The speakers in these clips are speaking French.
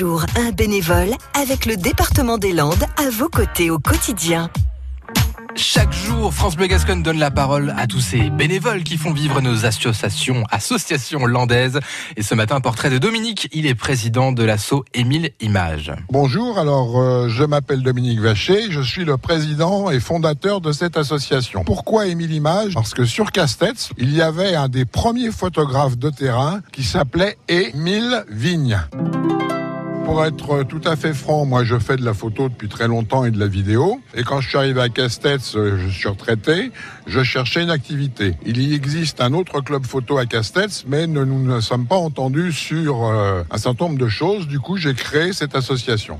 jour, un bénévole avec le département des Landes à vos côtés au quotidien. Chaque jour, France Bleu Gascogne donne la parole à tous ces bénévoles qui font vivre nos associations, associations landaises. Et ce matin, un portrait de Dominique. Il est président de l'asso Émile Image. Bonjour, alors euh, je m'appelle Dominique Vacher, je suis le président et fondateur de cette association. Pourquoi Émile Image? Parce que sur Castets, il y avait un des premiers photographes de terrain qui s'appelait Émile Vigne. Pour être tout à fait franc, moi je fais de la photo depuis très longtemps et de la vidéo. Et quand je suis arrivé à Castets, euh, je suis retraité, je cherchais une activité. Il y existe un autre club photo à Castets, mais nous ne sommes pas entendus sur euh, un certain nombre de choses. Du coup, j'ai créé cette association.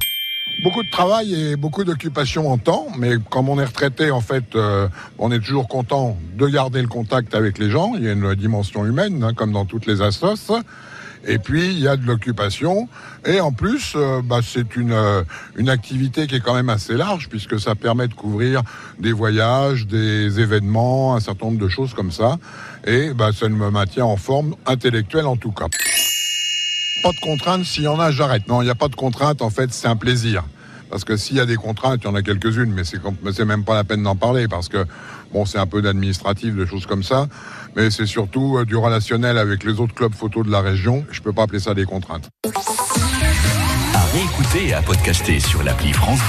Beaucoup de travail et beaucoup d'occupation en temps, mais comme on est retraité, en fait, euh, on est toujours content de garder le contact avec les gens. Il y a une dimension humaine, hein, comme dans toutes les assos. Et puis, il y a de l'occupation. Et en plus, euh, bah, c'est une, euh, une activité qui est quand même assez large, puisque ça permet de couvrir des voyages, des événements, un certain nombre de choses comme ça. Et bah, ça me maintient en forme intellectuelle en tout cas. Pas de contraintes, s'il y en a, j'arrête. Non, il n'y a pas de contraintes, en fait, c'est un plaisir. Parce que s'il y a des contraintes, il y en a quelques-unes, mais c'est même pas la peine d'en parler parce que bon, c'est un peu d'administratif, de choses comme ça, mais c'est surtout euh, du relationnel avec les autres clubs photo de la région. Je peux pas appeler ça des contraintes. À réécouter et à podcaster sur l'appli France.